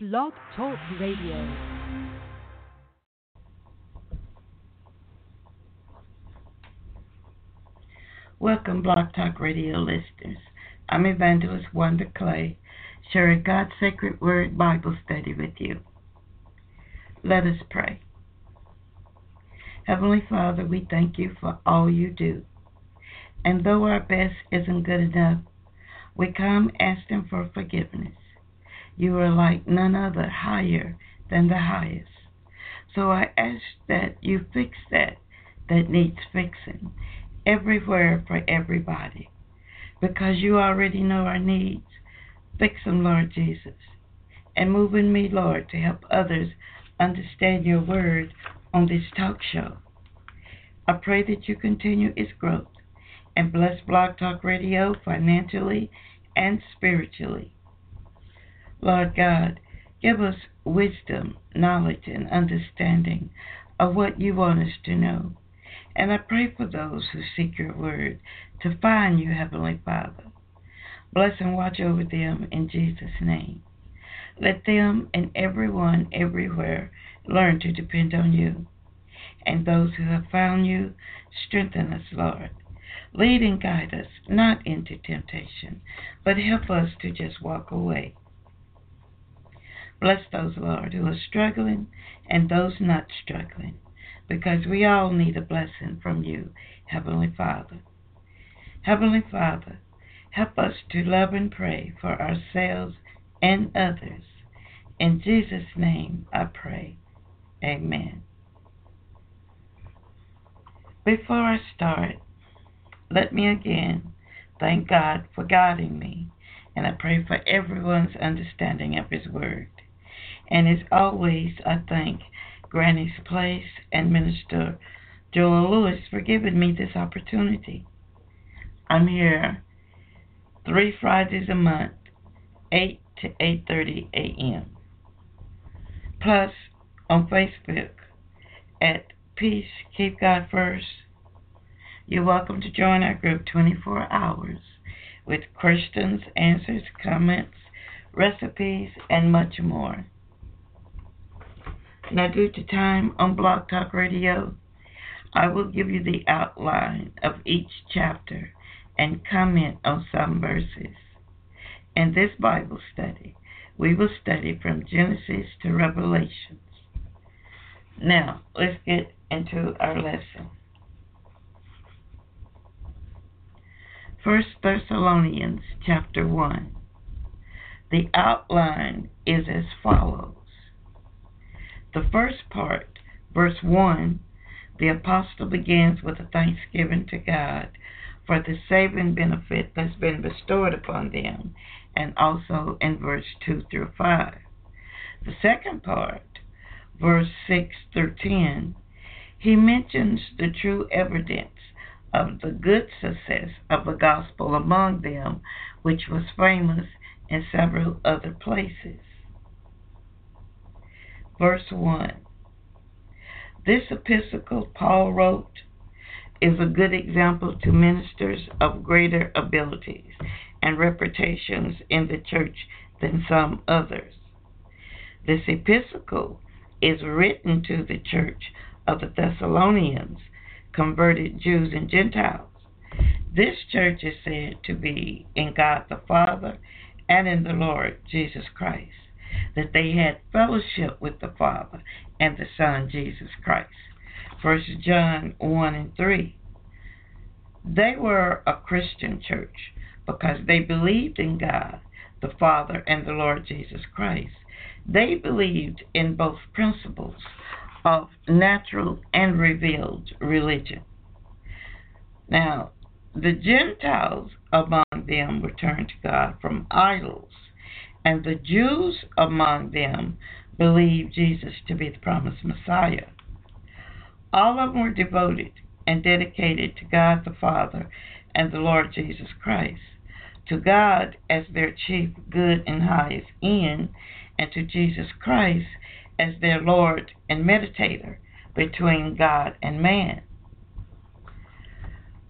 Blog Talk Radio. Welcome, Blog Talk Radio listeners. I'm Evangelist Wanda Clay, sharing God's sacred word Bible study with you. Let us pray. Heavenly Father, we thank you for all you do. And though our best isn't good enough, we come asking for forgiveness. You are like none other, higher than the highest. So I ask that you fix that that needs fixing everywhere for everybody. Because you already know our needs. Fix them, Lord Jesus. And move in me, Lord, to help others understand your word on this talk show. I pray that you continue its growth and bless Blog Talk Radio financially and spiritually. Lord God, give us wisdom, knowledge, and understanding of what you want us to know. And I pray for those who seek your word to find you, Heavenly Father. Bless and watch over them in Jesus' name. Let them and everyone everywhere learn to depend on you. And those who have found you, strengthen us, Lord. Lead and guide us, not into temptation, but help us to just walk away Bless those, Lord, who are struggling and those not struggling, because we all need a blessing from you, Heavenly Father. Heavenly Father, help us to love and pray for ourselves and others. In Jesus' name I pray. Amen. Before I start, let me again thank God for guiding me, and I pray for everyone's understanding of His Word. And as always, I thank Granny's Place and Minister Joel Lewis for giving me this opportunity. I'm here three Fridays a month, 8 to 8.30 a.m. Plus, on Facebook at Peace Keep God First. You're welcome to join our group 24 hours with questions, answers, comments, recipes, and much more. Now, due to time on Blog Talk Radio, I will give you the outline of each chapter and comment on some verses. In this Bible study, we will study from Genesis to Revelations. Now, let's get into our lesson. First Thessalonians chapter 1. The outline is as follows. The first part, verse 1, the apostle begins with a thanksgiving to God for the saving benefit that's been bestowed upon them, and also in verse 2 through 5. The second part, verse 6 through 10, he mentions the true evidence of the good success of the gospel among them, which was famous in several other places verse 1. This epistle Paul wrote is a good example to ministers of greater abilities and reputations in the church than some others. This epistle is written to the church of the Thessalonians, converted Jews and Gentiles. This church is said to be in God the Father and in the Lord Jesus Christ that they had fellowship with the Father and the Son, Jesus Christ. First John 1 and 3. They were a Christian church because they believed in God, the Father, and the Lord Jesus Christ. They believed in both principles of natural and revealed religion. Now, the Gentiles among them returned to God from idols and the Jews among them believed Jesus to be the promised Messiah. All of them were devoted and dedicated to God the Father and the Lord Jesus Christ, to God as their chief good and highest end, and to Jesus Christ as their Lord and meditator between God and man.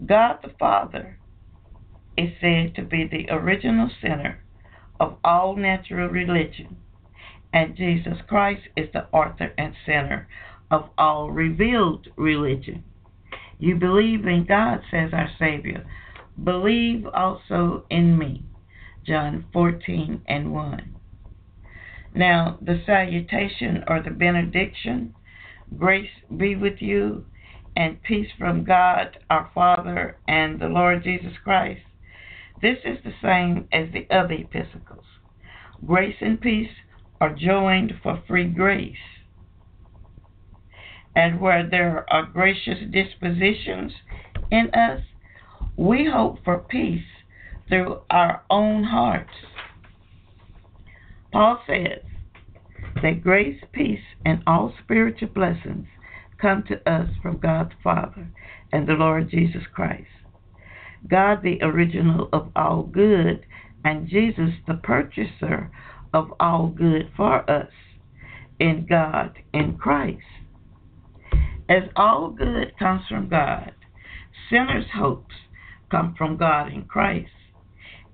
God the Father is said to be the original center of all natural religion, and Jesus Christ is the author and center of all revealed religion. You believe in God, says our Savior. Believe also in me. John 14 and 1. Now, the salutation or the benediction grace be with you and peace from God our Father and the Lord Jesus Christ. This is the same as the other epistles. Grace and peace are joined for free grace. And where there are gracious dispositions in us, we hope for peace through our own hearts. Paul says that grace, peace, and all spiritual blessings come to us from God the Father and the Lord Jesus Christ. God, the original of all good, and Jesus, the purchaser of all good for us in God, in Christ. As all good comes from God, sinners' hopes come from God in Christ,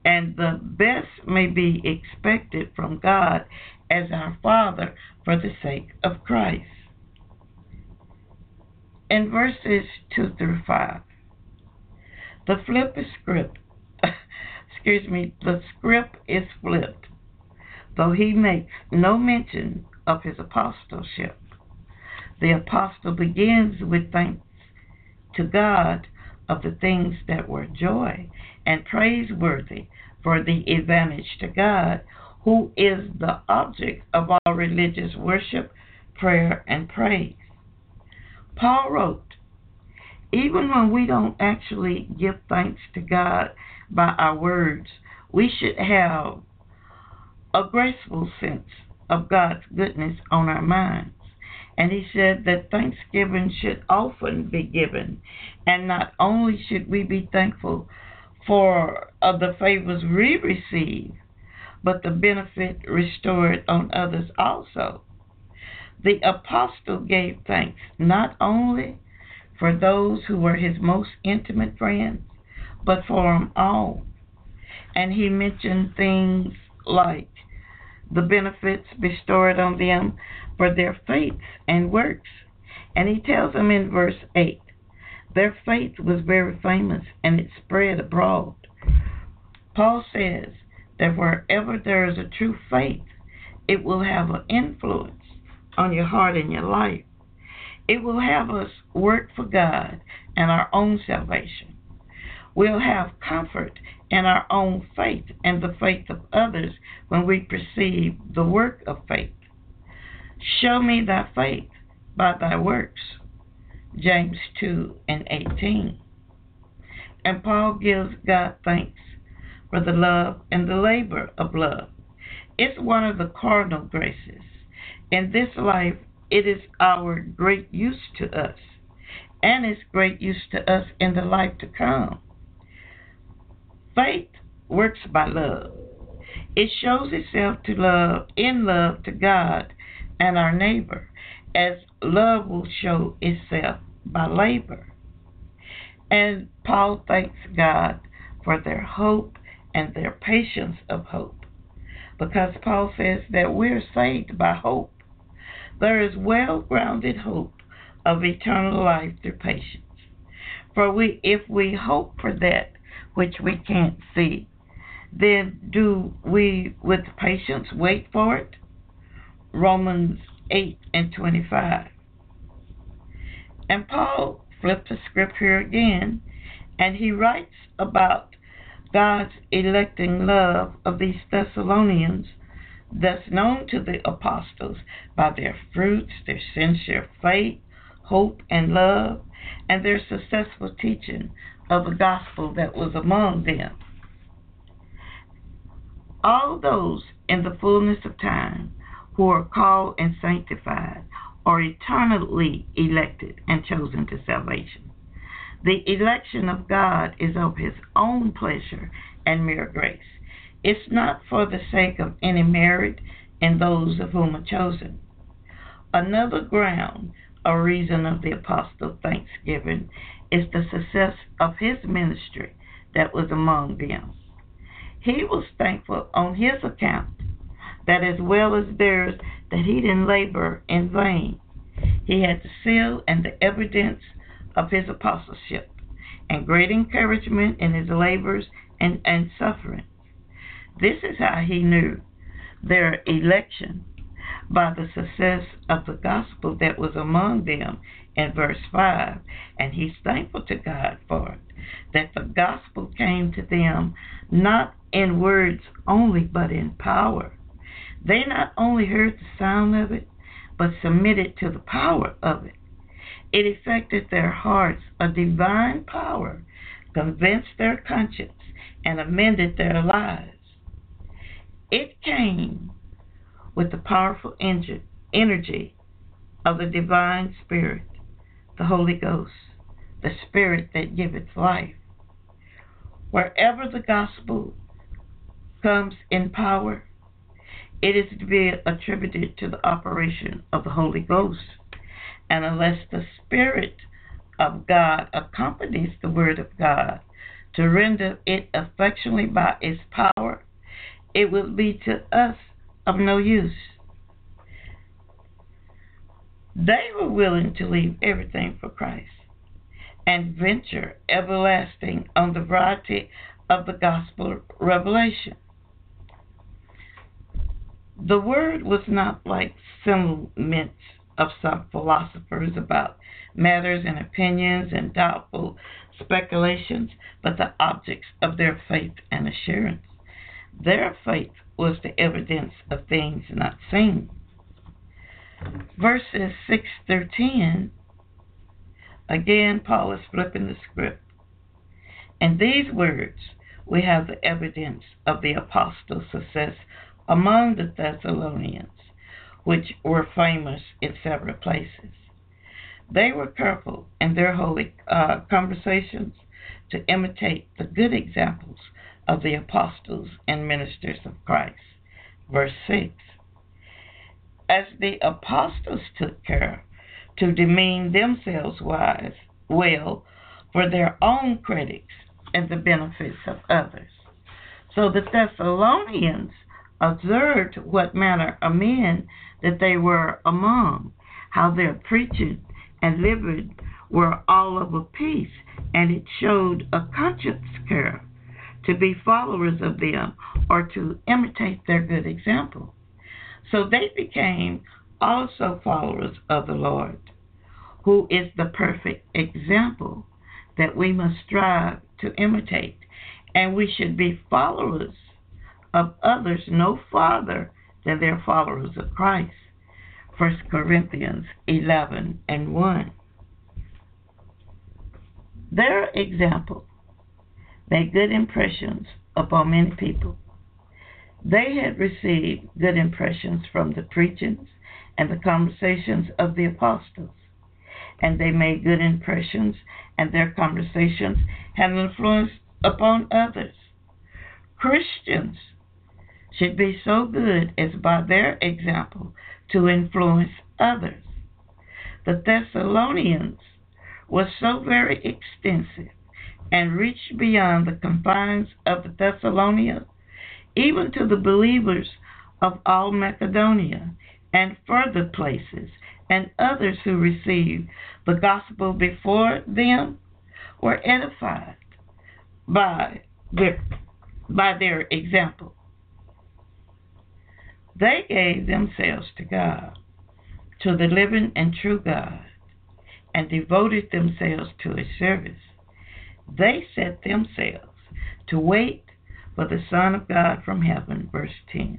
and the best may be expected from God as our Father for the sake of Christ. In verses 2 through 5, the flip is script. Excuse me, the script is flipped though he makes no mention of his apostleship. The apostle begins with thanks to God of the things that were joy and praiseworthy for the advantage to God, who is the object of all religious worship, prayer, and praise. Paul wrote, even when we don't actually give thanks to God by our words, we should have a graceful sense of God's goodness on our minds. And he said that thanksgiving should often be given. And not only should we be thankful for uh, the favors we receive, but the benefit restored on others also. The apostle gave thanks not only for those who were his most intimate friends, but for them all. And he mentioned things like the benefits bestowed on them for their faith and works. And he tells them in verse 8 their faith was very famous and it spread abroad. Paul says that wherever there is a true faith, it will have an influence on your heart and your life. It will have us work for God and our own salvation. We'll have comfort in our own faith and the faith of others when we perceive the work of faith. Show me thy faith by thy works. James 2 and 18. And Paul gives God thanks for the love and the labor of love. It's one of the cardinal graces. In this life, it is our great use to us, and it's great use to us in the life to come. Faith works by love. It shows itself to love in love to God and our neighbor, as love will show itself by labor. And Paul thanks God for their hope and their patience of hope. Because Paul says that we're saved by hope. There is well grounded hope of eternal life through patience. For we if we hope for that which we can't see, then do we with patience wait for it? Romans 8 and 25. And Paul flipped the script here again, and he writes about God's electing love of these Thessalonians, thus known to the apostles by their fruits, their sincere faith, hope, and love, and their successful teaching of the gospel that was among them. All those in the fullness of time who are called and sanctified are eternally elected and chosen to salvation. The election of God is of His own pleasure and mere grace. It's not for the sake of any merit in those of whom are chosen. Another ground or reason of the apostle thanksgiving is the success of his ministry that was among them. He was thankful on his account that as well as theirs, that he didn't labor in vain. He had the seal and the evidence of his apostleship, and great encouragement in his labors and, and suffering. This is how he knew their election by the success of the gospel that was among them in verse 5. And he's thankful to God for it, that the gospel came to them not in words only, but in power. They not only heard the sound of it, but submitted to the power of it. It affected their hearts, a divine power convinced their conscience and amended their lives. It came with the powerful energy of the divine spirit, the Holy Ghost, the spirit that giveth life. Wherever the gospel comes in power, it is to be attributed to the operation of the Holy Ghost. And unless the Spirit of God accompanies the Word of God to render it effectually by its power, it would be to us of no use. They were willing to leave everything for Christ and venture everlasting on the variety of the gospel revelation. The word was not like sentiments of some philosophers about matters and opinions and doubtful speculations, but the objects of their faith and assurance. Their faith was the evidence of things not seen. Verses 6 through 10, again, Paul is flipping the script. In these words, we have the evidence of the apostles' success among the Thessalonians, which were famous in several places. They were careful in their holy uh, conversations to imitate the good examples of the apostles and ministers of Christ. Verse 6 As the apostles took care to demean themselves wise, well for their own critics and the benefits of others. So the Thessalonians observed what manner of men that they were among, how their preaching and living were all of a piece, and it showed a conscience care to be followers of them or to imitate their good example. So they became also followers of the Lord, who is the perfect example that we must strive to imitate. And we should be followers of others no farther than their followers of Christ. 1 Corinthians 11 and 1. Their example made good impressions upon many people. They had received good impressions from the preachings and the conversations of the apostles, and they made good impressions, and their conversations had an influence upon others. Christians should be so good as by their example to influence others. The Thessalonians was so very extensive and reached beyond the confines of the Thessalonians, even to the believers of all Macedonia and further places, and others who received the gospel before them were edified by their, by their example. They gave themselves to God, to the living and true God, and devoted themselves to His service. They set themselves to wait for the Son of God from heaven, verse 10.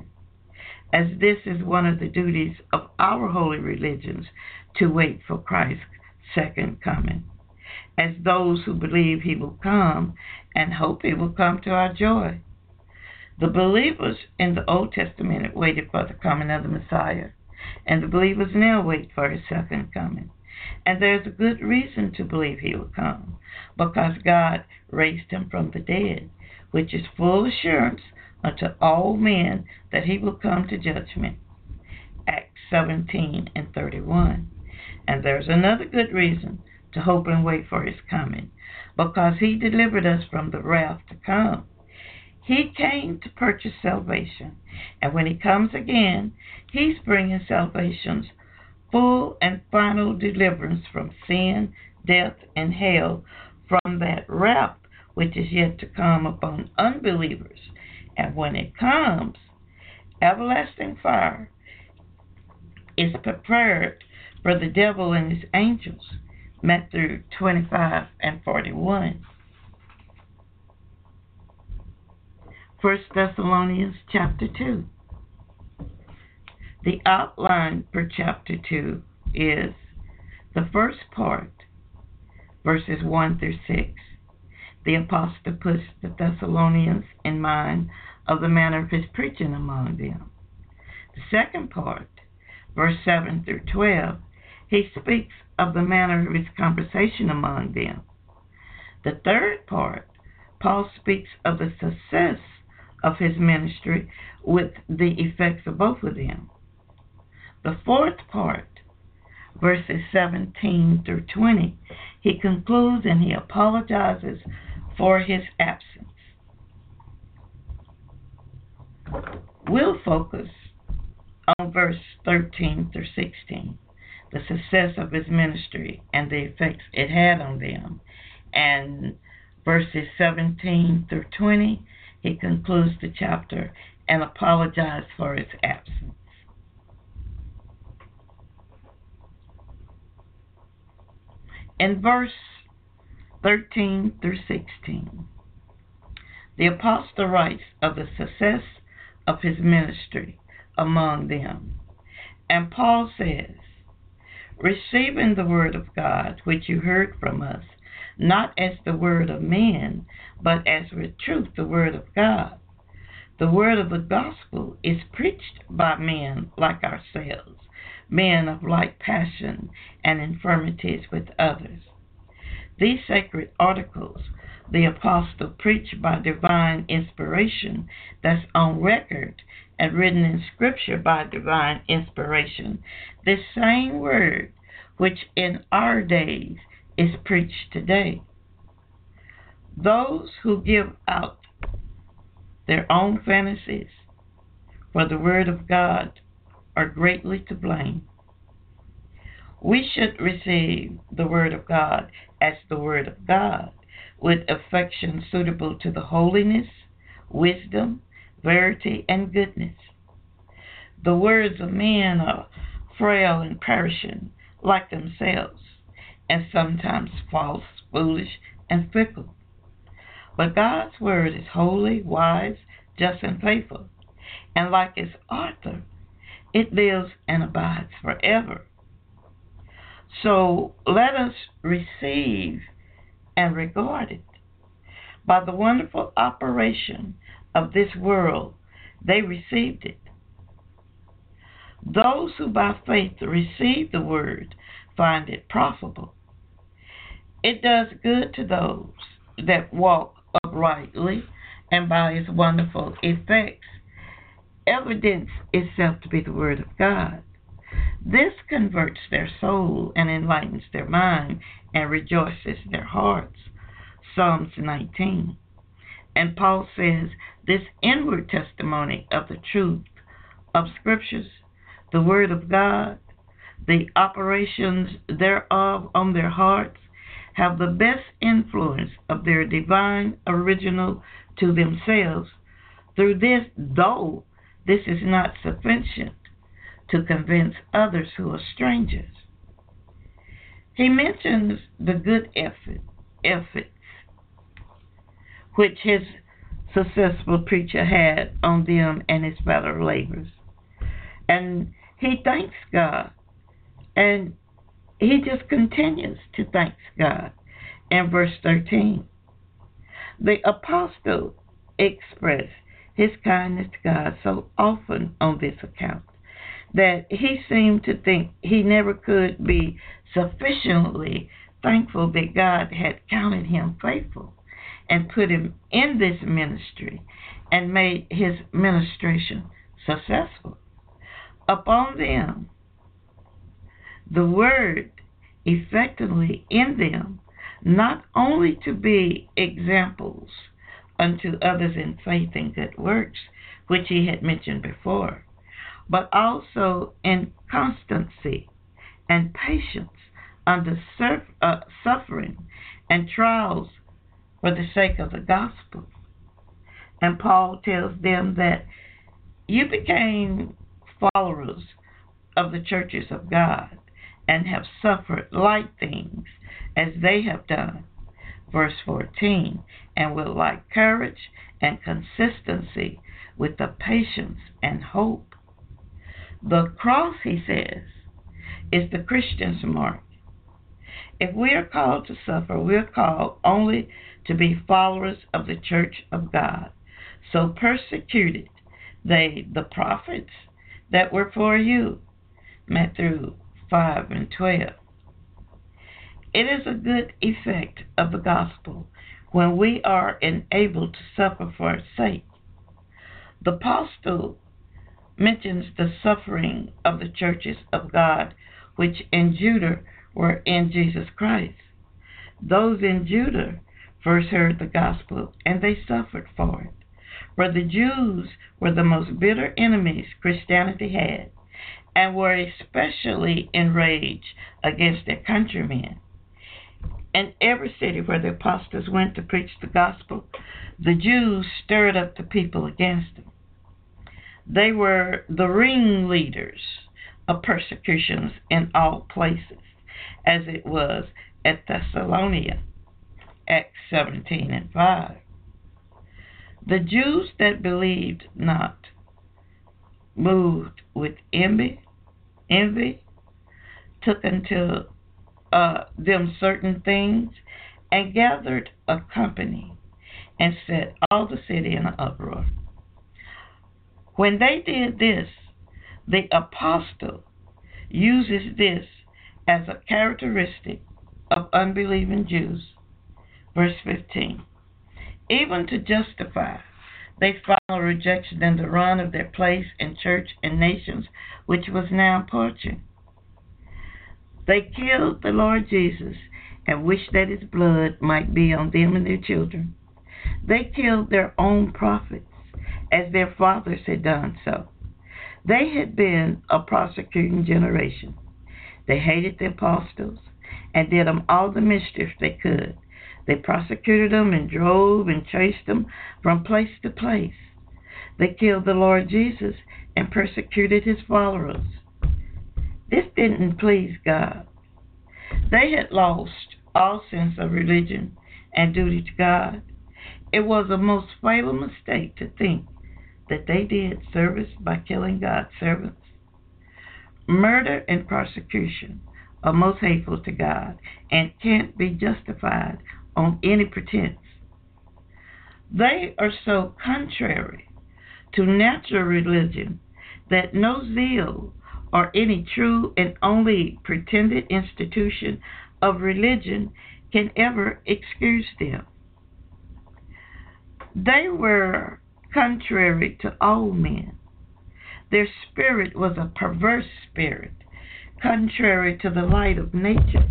As this is one of the duties of our holy religions to wait for Christ's second coming, as those who believe He will come and hope He will come to our joy. The believers in the Old Testament waited for the coming of the Messiah, and the believers now wait for his second coming. And there's a good reason to believe he will come, because God raised him from the dead, which is full assurance unto all men that he will come to judgment. Acts 17 and 31. And there's another good reason to hope and wait for his coming, because he delivered us from the wrath to come. He came to purchase salvation, and when he comes again, he's bringing salvation's full and final deliverance from sin, death, and hell from that wrath which is yet to come upon unbelievers. And when it comes, everlasting fire is prepared for the devil and his angels. Matthew 25 and 41. 1 Thessalonians chapter 2. The outline for chapter 2 is the first part, verses 1 through 6. The apostle puts the Thessalonians in mind of the manner of his preaching among them. The second part, verse 7 through 12, he speaks of the manner of his conversation among them. The third part, Paul speaks of the success of his ministry with the effects of both of them. The fourth part, verses 17 through 20, he concludes and he apologizes for his absence. We'll focus on verse 13 through 16, the success of his ministry and the effects it had on them. And verses 17 through 20, he concludes the chapter and apologizes for his absence. In verse 13 through 16, the apostle writes of the success of his ministry among them. And Paul says, Receiving the word of God, which you heard from us, not as the word of men, but as with truth the word of God. The word of the gospel is preached by men like ourselves, men of like passion and infirmities with others. These sacred articles the apostle preached by divine inspiration that's on record and written in scripture by divine inspiration. This same word which in our days is preached today. Those who give out their own fantasies for the Word of God are greatly to blame. We should receive the Word of God as the Word of God with affection suitable to the holiness, wisdom, verity, and goodness. The words of men are frail and perishing like themselves, and sometimes false, foolish, and fickle. But God's word is holy, wise, just, and faithful, and like its author, it lives and abides forever. So let us receive and regard it. By the wonderful operation of this world, they received it. Those who by faith receive the word find it profitable. It does good to those that walk uprightly and by its wonderful effects evidence itself to be the word of God. This converts their soul and enlightens their mind and rejoices their hearts. Psalms 19. And Paul says this inward testimony of the truth of Scriptures, the Word of God, the operations thereof on their hearts, have the best influence of their divine original to themselves. Through this, though this is not sufficient to convince others who are strangers. He mentions the good effort, efforts which his successful preacher had on them and his fellow laborers. And he thanks God. And he just continues to thank God in verse 13. The apostle expressed his kindness to God so often on this account that he seemed to think he never could be sufficiently thankful that God had counted him faithful and put him in this ministry and made his ministration successful. Upon them, the word effectively in them, not only to be examples unto others in faith and good works, which he had mentioned before, but also in constancy and patience under surf, uh, suffering and trials for the sake of the gospel. And Paul tells them that you became followers of the churches of God and have suffered like things as they have done. Verse 14, and will like courage and consistency with the patience and hope. The cross, he says, is the Christian's mark. If we are called to suffer, we are called only to be followers of the church of God. So persecuted they the prophets that were for you. Matthew 5 and 12. It is a good effect of the gospel when we are enabled to suffer for its sake. The apostle mentions the suffering of the churches of God which in Judah were in Jesus Christ. Those in Judah first heard the gospel and they suffered for it. For the Jews were the most bitter enemies Christianity had and were especially enraged against their countrymen. In every city where the apostles went to preach the gospel, the Jews stirred up the people against them. They were the ringleaders of persecutions in all places, as it was at Thessalonica, Acts 17 and 5. The Jews that believed not, moved with envy, envy, took unto uh, them certain things, and gathered a company, and set all the city in an uproar. When they did this, the apostle uses this as a characteristic of unbelieving Jews. Verse 15. Even to justify, they follow rejection and the run of their place and church and nations, which was now approaching. They killed the Lord Jesus and wished that his blood might be on them and their children. They killed their own prophets as their fathers had done so. They had been a prosecuting generation. They hated the apostles and did them all the mischief they could. They persecuted them and drove and chased them from place to place. They killed the Lord Jesus and persecuted his followers. This didn't please God. They had lost all sense of religion and duty to God. It was a most fatal mistake to think that they did service by killing God's servants. Murder and persecution are most hateful to God and can't be justified on any pretense. They are so contrary to natural religion that no zeal or any true and only pretended institution of religion can ever excuse them. They were contrary to all men. Their spirit was a perverse spirit, contrary to the light of nature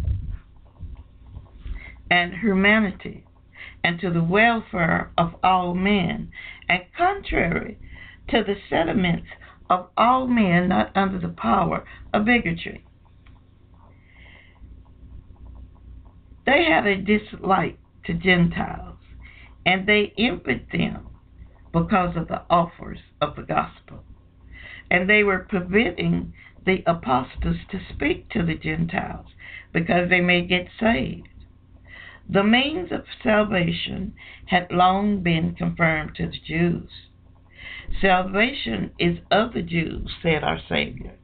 and humanity, and to the welfare of all men, and contrary to the sentiments of all men not under the power of bigotry. They had a dislike to Gentiles, and they envied them because of the offers of the gospel. And they were preventing the apostles to speak to the Gentiles because they may get saved. The means of salvation had long been confirmed to the Jews. Salvation is of the Jews, said our Savior.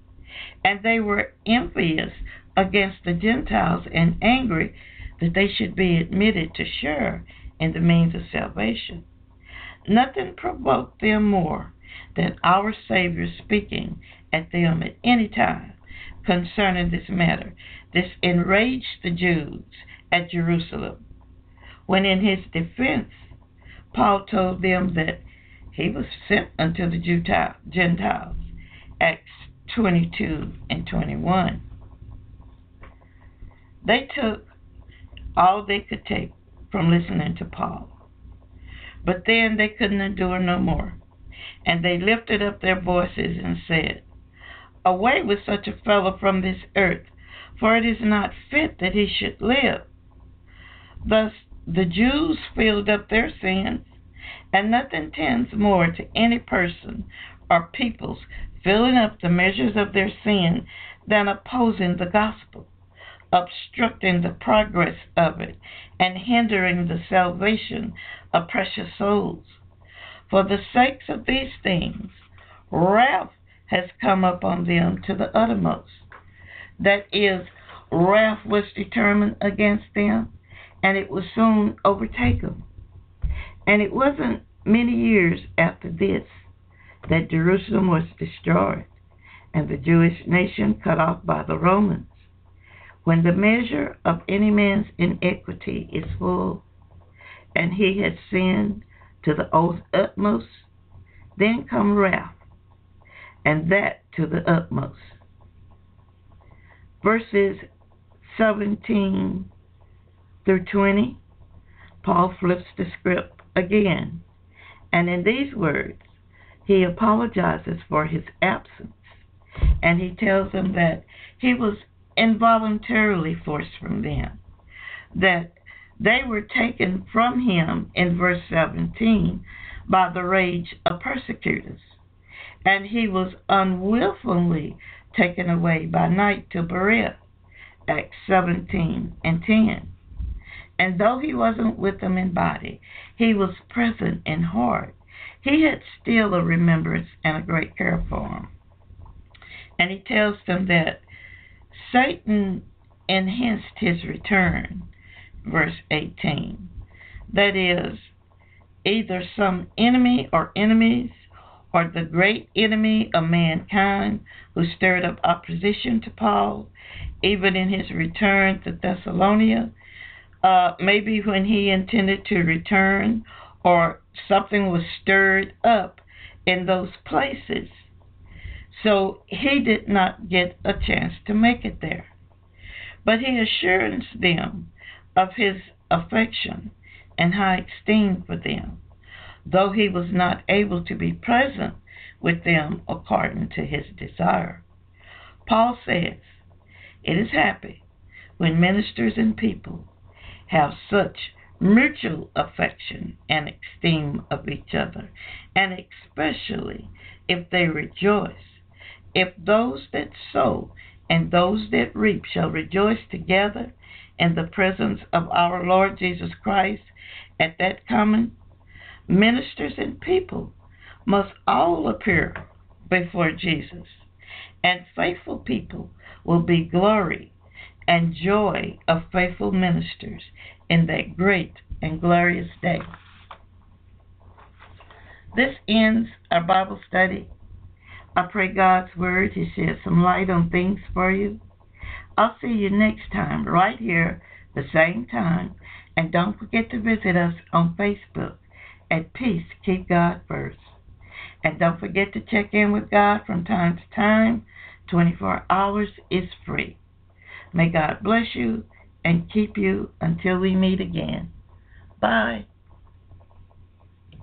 And they were envious against the Gentiles and angry that they should be admitted to share in the means of salvation. Nothing provoked them more than our Savior speaking at them at any time concerning this matter. This enraged the Jews at Jerusalem. When in his defense, Paul told them that he was sent unto the Gentiles. Acts 22 and 21. They took all they could take from listening to Paul. But then they couldn't endure no more. And they lifted up their voices and said, Away with such a fellow from this earth, for it is not fit that he should live. Thus the Jews filled up their sins, and nothing tends more to any person or people's filling up the measures of their sin than opposing the gospel, obstructing the progress of it, and hindering the salvation of precious souls. For the sakes of these things, wrath has come upon them to the uttermost. That is, wrath was determined against them, and it will soon overtake them. And it wasn't many years after this that Jerusalem was destroyed and the Jewish nation cut off by the Romans. When the measure of any man's iniquity is full, and he has sinned to the utmost, then come wrath, and that to the utmost. Verses 17 through 20, Paul flips the script again, and in these words, he apologizes for his absence, and he tells them that he was involuntarily forced from them, that they were taken from him in verse 17 by the rage of persecutors, and he was unwillfully taken away by night to Berea, Acts 17 and 10. And though he wasn't with them in body, he was present in heart. He had still a remembrance and a great care for them. And he tells them that Satan enhanced his return verse 18. That is, either some enemy or enemies, or the great enemy of mankind who stirred up opposition to Paul, even in his return to Thessalonica, uh, maybe when he intended to return, or something was stirred up in those places. So he did not get a chance to make it there. But he assures them of his affection and high esteem for them, though he was not able to be present with them according to his desire. Paul says, It is happy when ministers and people have such mutual affection and esteem of each other, and especially if they rejoice. If those that sow and those that reap shall rejoice together, in the presence of our Lord Jesus Christ at that coming, ministers and people must all appear before Jesus, and faithful people will be glory and joy of faithful ministers in that great and glorious day. This ends our Bible study. I pray God's Word to shed some light on things for you I'll see you next time right here, the same time. And don't forget to visit us on Facebook at Peace Keep God First. And don't forget to check in with God from time to time. 24 hours is free. May God bless you and keep you until we meet again. Bye.